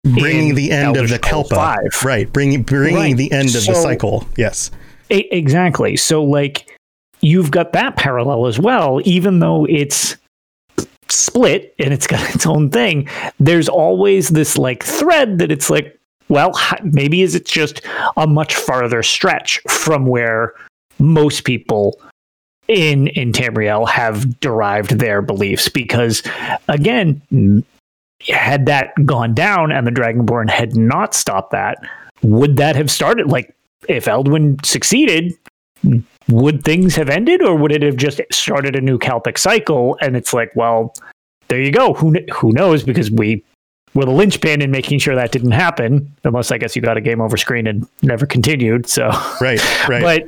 bringing the end Elder of the Kalpa, 5. right? Bringing bringing right. the end of so, the cycle. Yes, exactly. So like you've got that parallel as well, even though it's split and it's got its own thing. There's always this like thread that it's like, well, maybe is it just a much farther stretch from where most people in in Tamriel have derived their beliefs because again had that gone down and the Dragonborn had not stopped that, would that have started? Like, if Alduin succeeded, would things have ended, or would it have just started a new Celtic cycle? And it's like, well, there you go. Who who knows? Because we were the linchpin in making sure that didn't happen. Unless I guess you got a game over screen and never continued. So right, right.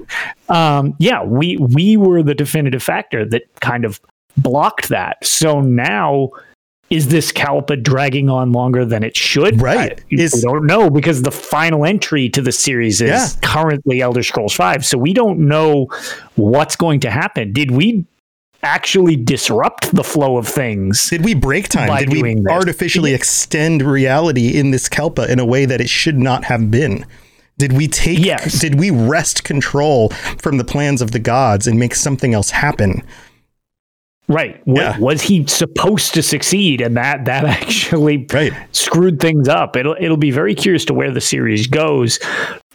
But um, yeah, we we were the definitive factor that kind of blocked that. So now is this Kalpa dragging on longer than it should? Right. I, don't know because the final entry to the series is yeah. currently Elder Scrolls 5. So we don't know what's going to happen. Did we actually disrupt the flow of things? Did we break time? Did we this? artificially extend reality in this Kalpa in a way that it should not have been? Did we take yes. did we wrest control from the plans of the gods and make something else happen? Right. Yeah. Was he supposed to succeed? And that that actually right. screwed things up. It'll it'll be very curious to where the series goes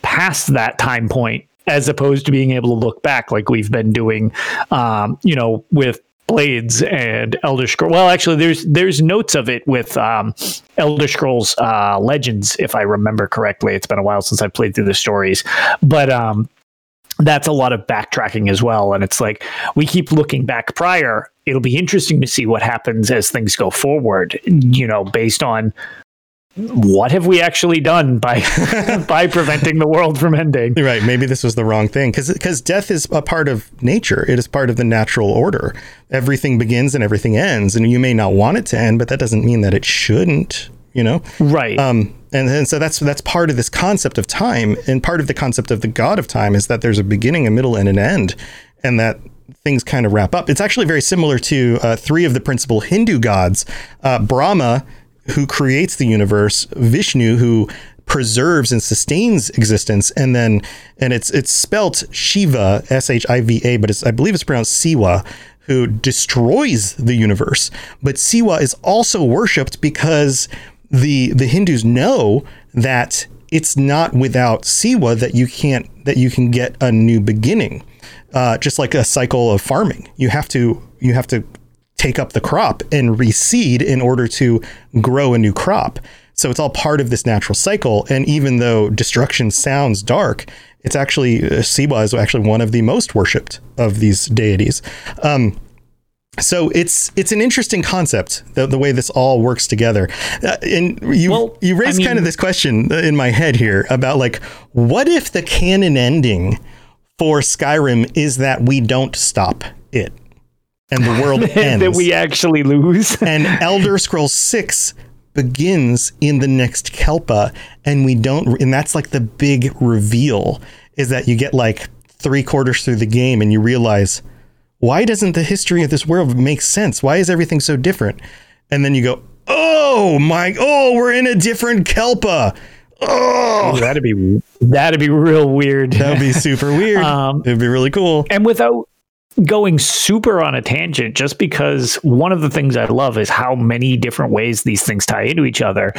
past that time point, as opposed to being able to look back like we've been doing, um, you know, with Blades and Elder Scrolls. Well, actually, there's there's notes of it with um, Elder Scrolls uh, Legends, if I remember correctly. It's been a while since I've played through the stories, but um, that's a lot of backtracking as well. And it's like we keep looking back prior. It'll be interesting to see what happens as things go forward, you know, based on what have we actually done by by preventing the world from ending. Right. Maybe this was the wrong thing. Because because death is a part of nature. It is part of the natural order. Everything begins and everything ends and you may not want it to end but that doesn't mean that it shouldn't you know? Right. Um and, and so that's that's part of this concept of time and part of the concept of the god of time is that there's a beginning a middle and an end and that things kind of wrap up. It's actually very similar to uh, three of the principal hindu gods uh, brahma who creates the universe vishnu who preserves and sustains existence and then and it's it's spelt shiva s-h-i-v-a but it's i believe it's pronounced siwa who destroys the universe. But siwa is also worshipped because the the Hindus know that it's not without Siwa that you can't that you can get a new beginning. Uh, just like a cycle of farming, you have to you have to take up the crop and reseed in order to grow a new crop. So it's all part of this natural cycle. And even though destruction sounds dark, it's actually uh, Siwa is actually one of the most worshipped of these deities. Um, so it's it's an interesting concept the, the way this all works together uh, and you Well, you raised I mean- kind of this question in my head here about like what if the canon ending for Skyrim is that we don't stop it and the world ends that we actually lose. and Elder Scrolls 6 begins in the next Kalpa and we don't and that's like the big reveal is that you get like three quarters through the game and you realize why doesn't the history of this world make sense? Why is everything so different? And then you go oh my oh we're in a different Kalpa. Oh that'd be that'd be real weird. that would be super weird. Um, it'd be really cool. and without going super on a tangent just because one of the things i love is how many different ways these things tie into each other.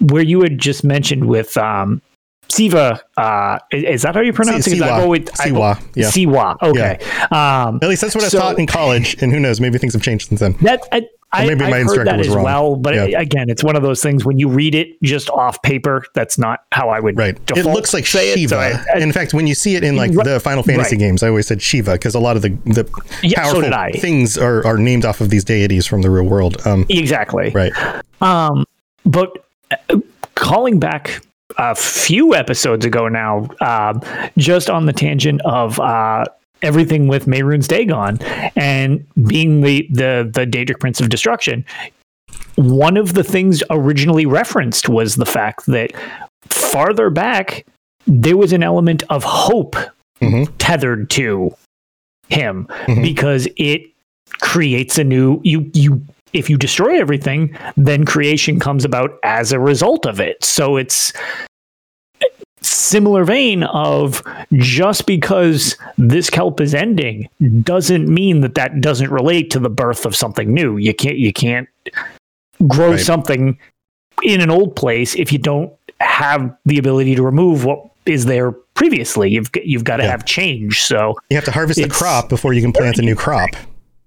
Where you had just mentioned with um siva uh is, is that how you pronounce it 'Cause Siwa. I've always- I've- Siwa, yeah. siwa okay um at least that's what so- I taught in college and who knows maybe things have changed since then that I, I, maybe my I've heard instructor that was as wrong. well, but Yeah. again, it's one of those things when you read it just off paper. That's not how I would. Right. It default looks like Shiva. It, so I- I- in fact, when you see it in like Right. the Final Fantasy Right. games, I always said Shiva because a lot of the the Yeah, so powerful did I. things are, are named off of these deities from the real world. Um, exactly. right. Um, but uh, calling back a few episodes ago now, um, just on the tangent of uh, everything with Mehrunes Dagon and being the the the Daedric Prince of Destruction. One of the things originally referenced was the fact that farther back there was an element of hope Mhm. tethered to him Mhm. because it creates a new you you if you destroy everything then creation comes about as a result of it so it's similar vein of just because this kalpa is ending doesn't mean that that doesn't relate to the birth of something new you can't you can't grow Right. something in an old place if you don't have the ability to remove what is there previously you've you've got to Yeah. have change so You have to harvest the crop before you can plant a new crop.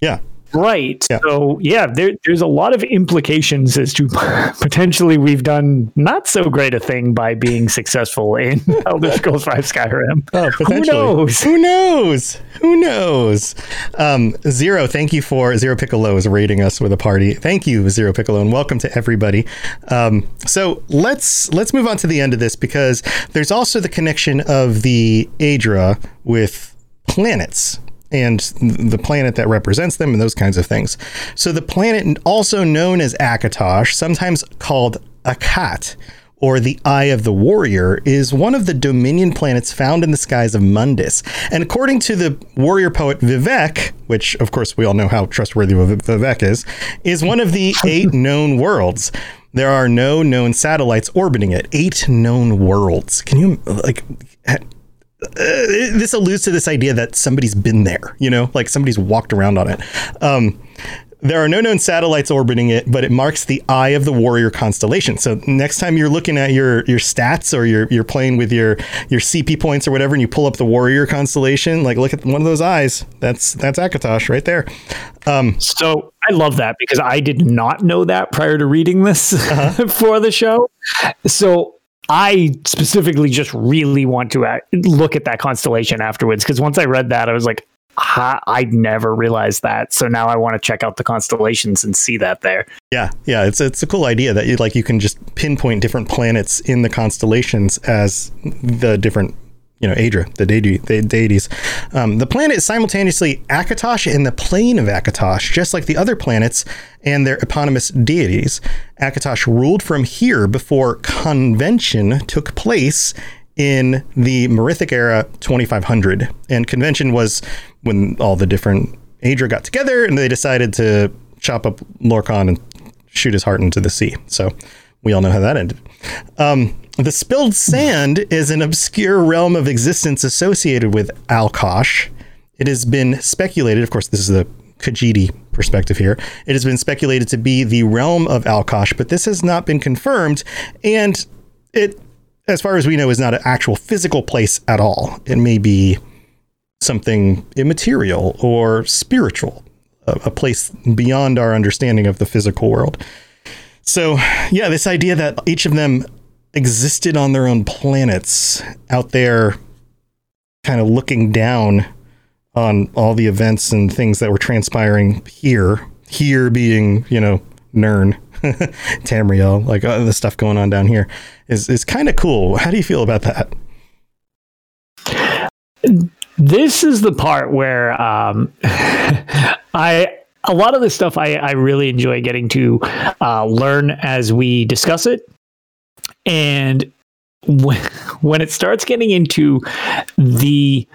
Yeah. Right. Yeah. So yeah, there, there's a lot of implications as to potentially we've done not so great a thing by being successful in Elder Scrolls Five Skyrim. Oh, potentially. knows? Who knows? Who knows? Um, Zero, thank you for Zero Piccolo is rating us with a party. Thank you, Zero Piccolo, and welcome to everybody. Um, so let's let's move on to the end of this because there's also the connection of the Aedra with planets and the planet that represents them and those kinds of things. So the planet also known as Akatosh, sometimes called Akat, or the Eye of the Warrior, is one of the Dominion planets found in the skies of Mundus. And according to the warrior poet Vivek, which of course we all know how trustworthy Viv- Vivek is, is one of the eight known worlds. There are no known satellites orbiting it. Eight known worlds. Can you like uh, this alludes to this idea that somebody's been there, you know, like somebody's walked around on it. Um, there are no known satellites orbiting it, but it marks the eye of the warrior constellation. So next time you're looking at your your stats or you're you're playing with your your CP points or whatever, and you pull up the warrior constellation, like look at one of those eyes. That's that's Akatosh right there. Um, So I love that because I did not know that prior to reading this for the show. So I specifically just really want to act, look at that constellation afterwards because once I read that, I was like, ha, I never realized that. So now I want to check out the constellations and see that there. Yeah, yeah, it's it's a cool idea that you like you can just pinpoint different planets in the constellations as the different you know Aedra, the deity, the deities. Um, the planet is simultaneously Akatosh and the plane of Akatosh, just like the other planets and their eponymous deities. Akatosh ruled from here before convention took place in the Merithic era 2500, and convention was when all the different Aedra got together and they decided to chop up Lorkhan and shoot his heart into the sea. So we all know how that ended. Um, the spilled sand is an obscure realm of existence associated with Alkosh. It has been speculated, of course, this is the Khajiit perspective here. It has been speculated to be the realm of Alkosh, but this has not been confirmed. And it as far as we know, is not an actual physical place at all. It may be something immaterial or spiritual, a, a place beyond our understanding of the physical world. So, yeah, this idea that each of them existed on their own planets out there, kind of looking down on all the events and things that were transpiring here, here being, you know, Nirn, Tamriel, like uh, the stuff going on down here, is, is kind of cool. How do you feel about that? This is the part where um, I a lot of this stuff I, I really enjoy getting to uh, learn as we discuss it. And when, when it starts getting into the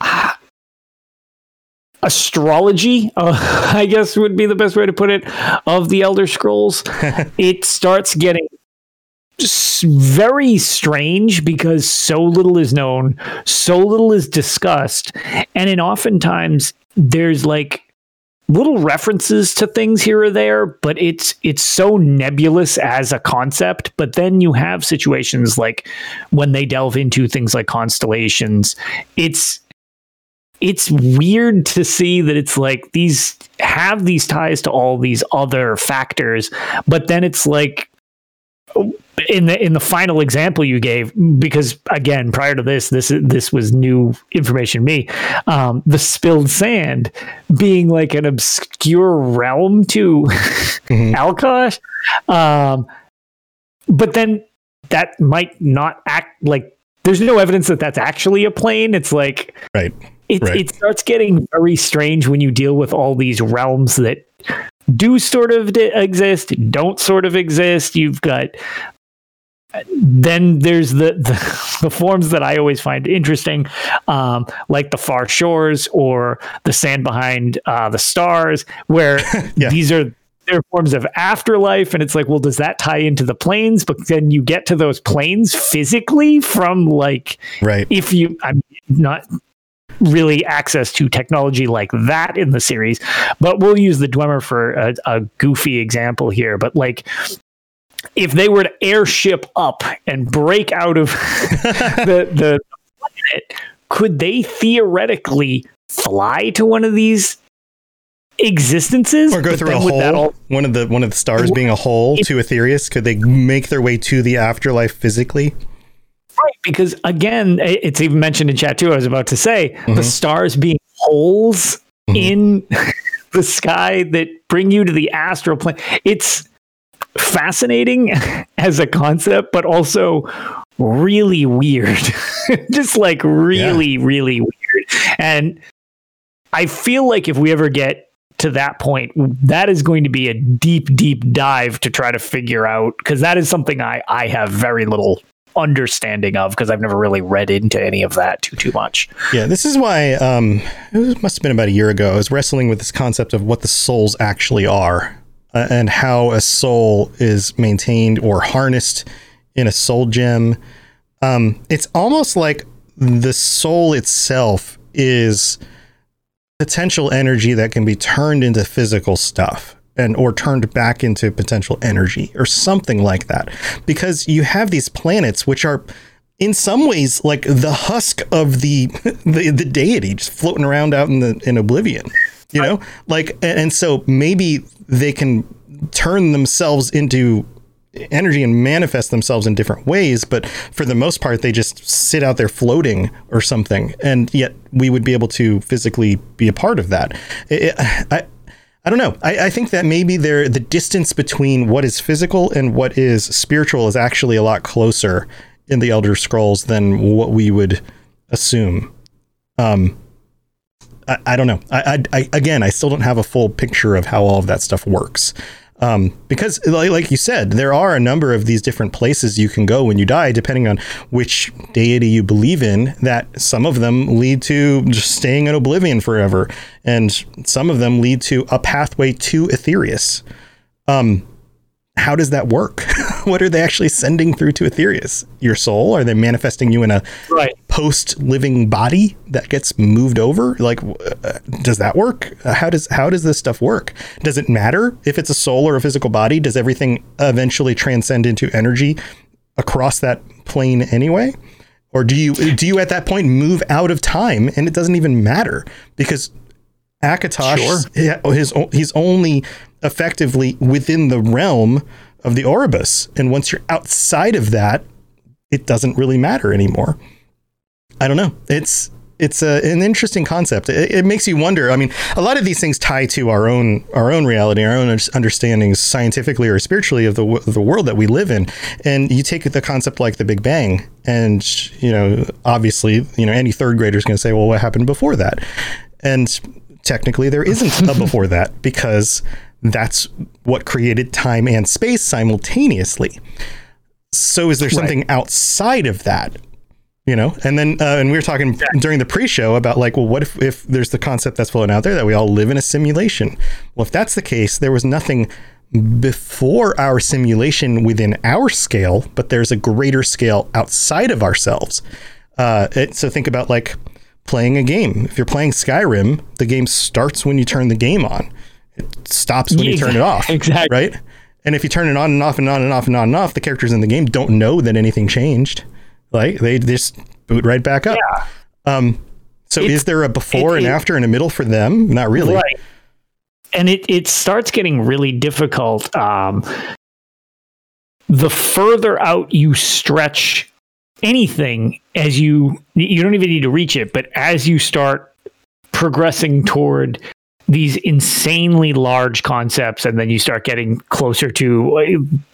uh, astrology, uh, I guess would be the best way to put it, of the Elder Scrolls, it starts getting very strange because so little is known, so little is discussed, and in oftentimes there's like little references to things here or there, but it's it's so nebulous as a concept. But then you have situations like when they delve into things like constellations, it's it's weird to see that it's like these have these ties to all these other factors, but then it's like in the in the final example you gave because again prior to this this this was new information to me um, the spilled sand being like an obscure realm to mm-hmm. Alkosh um, but then that might not act like there's no evidence that that's actually a plane it's like right it, right. it starts getting very strange when you deal with all these realms that do sort of exist, don't sort of exist. You've got then there's the, the, the forms that I always find interesting, um, like the far shores or the sand behind uh, the stars, where yeah. these are they're forms of afterlife, and it's like, well, does that tie into the planes? But then you get to those planes physically from like, right? If you, I'm not really access to technology like that in the series. But we'll use the Dwemer for a, a goofy example here. But like if they were to airship up and break out of the the planet, could they theoretically fly to one of these existences or go through a hole all, one of the one of the stars being a hole to Aetherius could they make their way to the afterlife physically Right, because again, it's even mentioned in chat too. I was about to say mm-hmm. the stars being holes mm-hmm. in the sky that bring you to the astral plane. It's fascinating as a concept, but also really weird. Just like really, yeah. really weird. And I feel like if we ever get to that point, that is going to be a deep, deep dive to try to figure out because that is something I, I have very little understanding of because I've never really read into any of that too too much. Yeah, this is why um, it must have been about a year ago. I was wrestling with this concept of what the souls actually are uh, and how a soul is maintained or harnessed in a soul gem. Um, it's almost like the soul itself is potential energy that can be turned into physical stuff and or turned back into potential energy or something like that because you have these planets which are in some ways like the husk of the the, the deity just floating around out in the in oblivion you know like and so maybe they can turn themselves into energy and manifest themselves in different ways but for the most part they just sit out there floating or something and yet we would be able to physically be a part of that it, I, I don't know. I, I, think that maybe there the distance between what is physical and what is spiritual is actually a lot closer in the Elder Scrolls than what we would assume. Um, I, I don't know. I, I, again, I still don't have a full picture of how all of that stuff works. Um, because, like you said, there are a number of these different places you can go when you die, depending on which deity you believe in. That some of them lead to just staying in oblivion forever, and some of them lead to a pathway to Aetherius. Um, how does that work? what are they actually sending through to Aetherius? Your soul? Are they manifesting you in a right. post living body that gets moved over? Like, uh, does that work? Uh, how does how does this stuff work? Does it matter if it's a soul or a physical body? Does everything eventually transcend into energy across that plane anyway? Or do you do you at that point move out of time and it doesn't even matter because Akatosh yeah, his he's only effectively within the realm of the Aurbis and once you're outside of that it doesn't really matter anymore. I don't know. It's it's a, an interesting concept. It, it, makes you wonder. I mean, a lot of these things tie to our own our own reality, our own understandings, scientifically or spiritually, of the the world that we live in. And you take the concept like the Big Bang, and you know, obviously, you know, any third grader is going to say, "Well, what happened before that?" And technically, there isn't a before that because that's what created time and space simultaneously. So, is there something right. outside of that? you know and then uh, and we were talking during the pre-show about like well what if, if there's the concept that's floating out there that we all live in a simulation well if that's the case there was nothing before our simulation within our scale but there's a greater scale outside of ourselves uh, it, so think about like playing a game if you're playing skyrim the game starts when you turn the game on it stops when you turn it off exactly right and if you turn it on and off and on and off and on and off the characters in the game don't know that anything changed like they just boot right back up. Yeah. Um, so it's, is there a before it, and it, after and a middle for them? Not really. Right. And it, it starts getting really difficult. Um, the further out you stretch anything as you you don't even need to reach it, but as you start progressing toward these insanely large concepts and then you start getting closer to uh,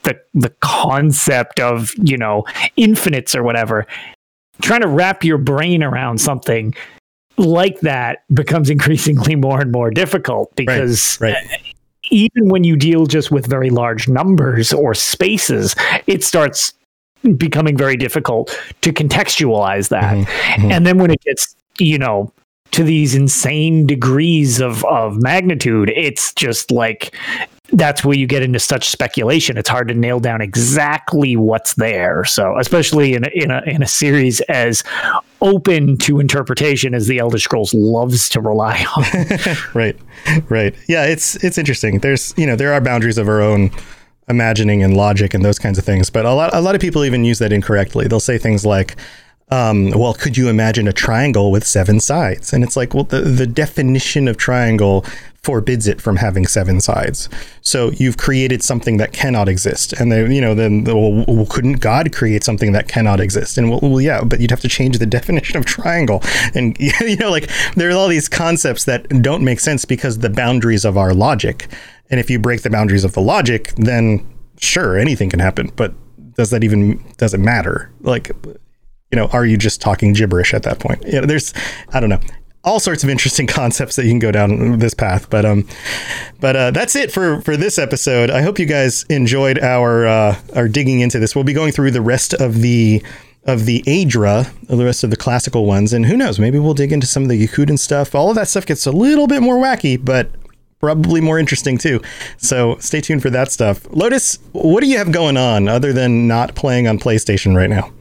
the the concept of you know infinites or whatever trying to wrap your brain around something like that becomes increasingly more and more difficult because right, right. even when you deal just with very large numbers or spaces it starts becoming very difficult to contextualize that mm-hmm, mm-hmm. and then when it gets you know to these insane degrees of of magnitude it's just like that's where you get into such speculation. It's hard to nail down exactly what's there. So especially in a, in a in a series as open to interpretation as the elder scrolls loves to rely on. Right right. Yeah it's it's interesting. There's you know there are boundaries of our own imagining and logic and those kinds of things but a lot a lot of people even use that incorrectly. They'll say things like um, well, could you imagine a triangle with seven sides? And it's like, well, the, the definition of triangle forbids it from having seven sides. So you've created something that cannot exist. And then, you know, then, well, couldn't God create something that cannot exist? And well, well, yeah, but you'd have to change the definition of triangle. And, you know, like there's all these concepts that don't make sense because the boundaries of our logic. And if you break the boundaries of the logic, then sure, anything can happen. But does that even, does it matter? Like, you know, are you just talking gibberish at that point? You know, there's, I don't know, all sorts of interesting concepts that you can go down this path. But um, but uh, that's it for for this episode. I hope you guys enjoyed our uh, our digging into this. We'll be going through the rest of the of the Aedra, the rest of the classical ones, and who knows, maybe we'll dig into some of the Yokudan stuff. All of that stuff gets a little bit more wacky, but probably more interesting too. So stay tuned for that stuff. Lotus, what do you have going on other than not playing on PlayStation right now?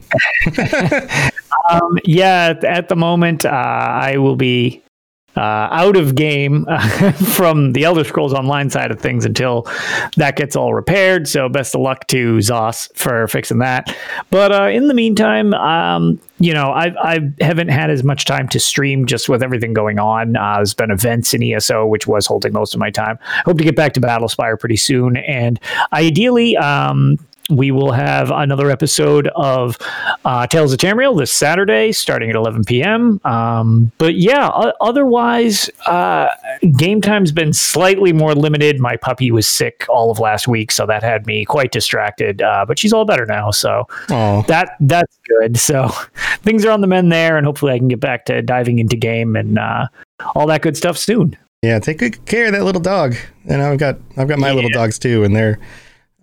um, yeah, at the moment, uh, I will be uh, out of game from the Elder Scrolls Online side of things until that gets all repaired. So best of luck to Zos for fixing that. But uh, in the meantime, um, you know, I I haven't had as much time to stream just with everything going on. Uh, there's been events in ESO, which was holding most of my time. I hope to get back to Battlespire pretty soon, and ideally, um, we will have another episode of uh, Tales of Tamriel this Saturday, starting at 11 p.m. Um, but yeah, o- otherwise, uh, game time's been slightly more limited. My puppy was sick all of last week, so that had me quite distracted. Uh, but she's all better now, so Aww. that that's good. So things are on the mend there, and hopefully, I can get back to diving into game and uh, all that good stuff soon. Yeah, take good care of that little dog. And I've got I've got my yeah. little dogs too, and they're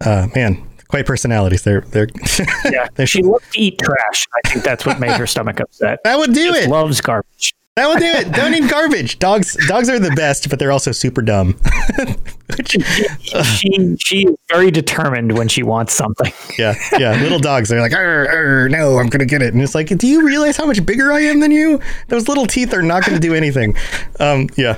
uh, man, quite personalities. They're they're yeah. they're, she loves to eat trash. I think that's what made her stomach upset. That would do it. Loves garbage. That would do it. Don't eat garbage. Dogs dogs are the best, but they're also super dumb. Which, she she is very determined when she wants something. yeah, yeah. Little dogs, they're like, arr, arr, no, I'm gonna get it. And it's like, do you realize how much bigger I am than you? Those little teeth are not gonna do anything. Um, yeah,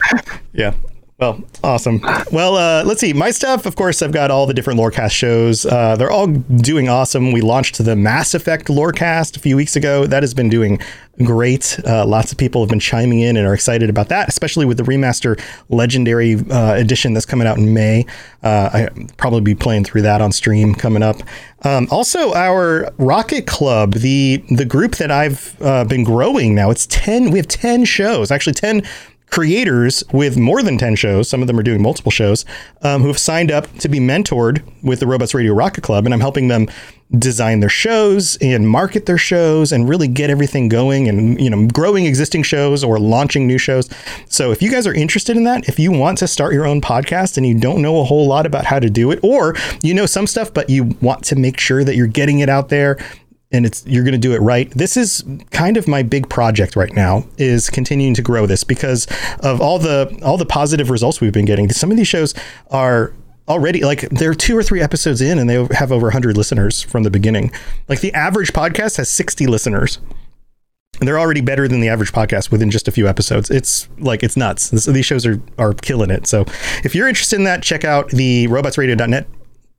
yeah. Well, awesome. Well, uh, let's see. My stuff, of course, I've got all the different Lorecast shows. Uh, they're all doing awesome. We launched the Mass Effect Lorecast a few weeks ago. That has been doing great. Uh, lots of people have been chiming in and are excited about that, especially with the remaster Legendary uh, edition that's coming out in May. Uh, I probably be playing through that on stream coming up. Um, also, our Rocket Club, the the group that I've uh, been growing now. It's ten. We have ten shows, actually ten creators with more than 10 shows, some of them are doing multiple shows, um, who have signed up to be mentored with the Robots Radio Rocket Club. And I'm helping them design their shows and market their shows and really get everything going and, you know, growing existing shows or launching new shows. So if you guys are interested in that, if you want to start your own podcast and you don't know a whole lot about how to do it, or you know some stuff, but you want to make sure that you're getting it out there and it's you're going to do it right. This is kind of my big project right now is continuing to grow this because of all the all the positive results we've been getting. Some of these shows are already like they're two or three episodes in and they have over 100 listeners from the beginning. Like the average podcast has 60 listeners. And they're already better than the average podcast within just a few episodes. It's like it's nuts. This, these shows are are killing it. So if you're interested in that, check out the robotsradio.net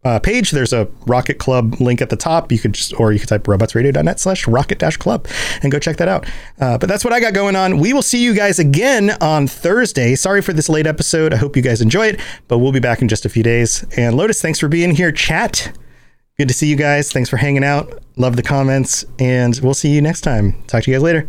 uh, page, there's a Rocket Club link at the top. You could just, or you could type robotsradio.net slash rocket dash club and go check that out. Uh, but that's what I got going on. We will see you guys again on Thursday. Sorry for this late episode. I hope you guys enjoy it, but we'll be back in just a few days. And Lotus, thanks for being here. Chat. Good to see you guys. Thanks for hanging out. Love the comments, and we'll see you next time. Talk to you guys later.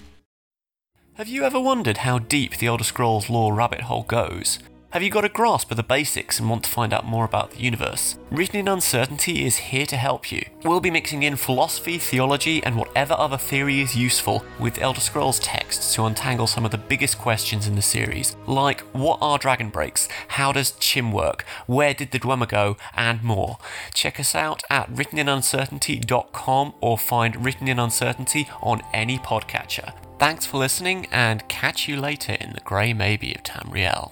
Have you ever wondered how deep the Elder Scrolls lore rabbit hole goes? Have you got a grasp of the basics and want to find out more about the universe? Written in Uncertainty is here to help you. We'll be mixing in philosophy, theology, and whatever other theory is useful with Elder Scrolls texts to untangle some of the biggest questions in the series, like what are dragon breaks, how does Chim work, where did the Dwemer go, and more. Check us out at writteninuncertainty.com or find Written in Uncertainty on any podcatcher. Thanks for listening, and catch you later in the grey maybe of Tamriel.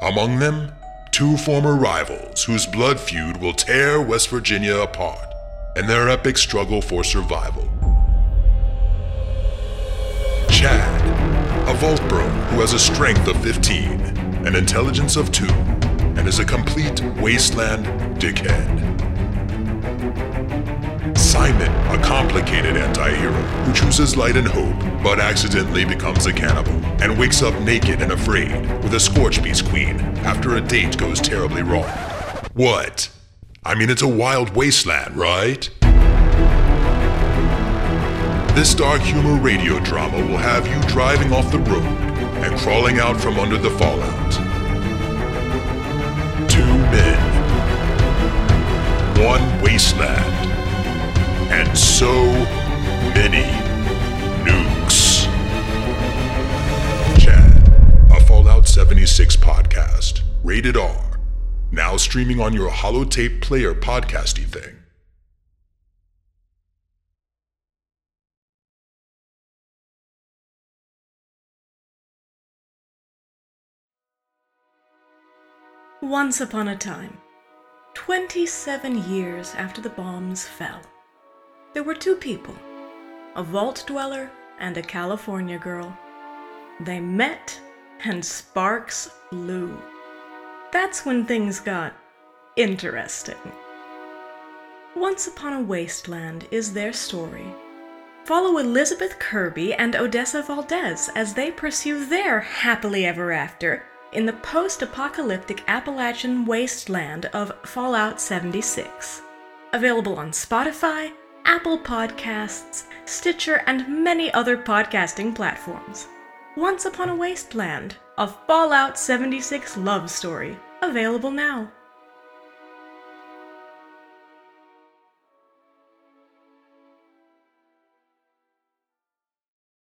Among them, two former rivals whose blood feud will tear West Virginia apart in their epic struggle for survival. Chad, a Vault Bro who has a strength of 15, an intelligence of 2, and is a complete wasteland dickhead. Simon, a complicated anti-hero who chooses light and hope, but accidentally becomes a cannibal and wakes up naked and afraid with a Scorch Beast Queen after a date goes terribly wrong. What? I mean, it's a wild wasteland, right? This dark humor radio drama will have you driving off the road and crawling out from under the fallout. Two men, one wasteland, and so many nukes. 76 podcast, rated R, now streaming on your holotape player podcasty thing. Once upon a time, 27 years after the bombs fell, there were two people a vault dweller and a California girl. They met, and sparks flew. That's when things got interesting. Once Upon a Wasteland is their story. Follow Elizabeth Kirby and Odessa Valdez as they pursue their happily ever after in the post apocalyptic Appalachian wasteland of Fallout 76. Available on Spotify, Apple Podcasts, Stitcher, and many other podcasting platforms. Once Upon a Wasteland, a Fallout 76 love story, available now.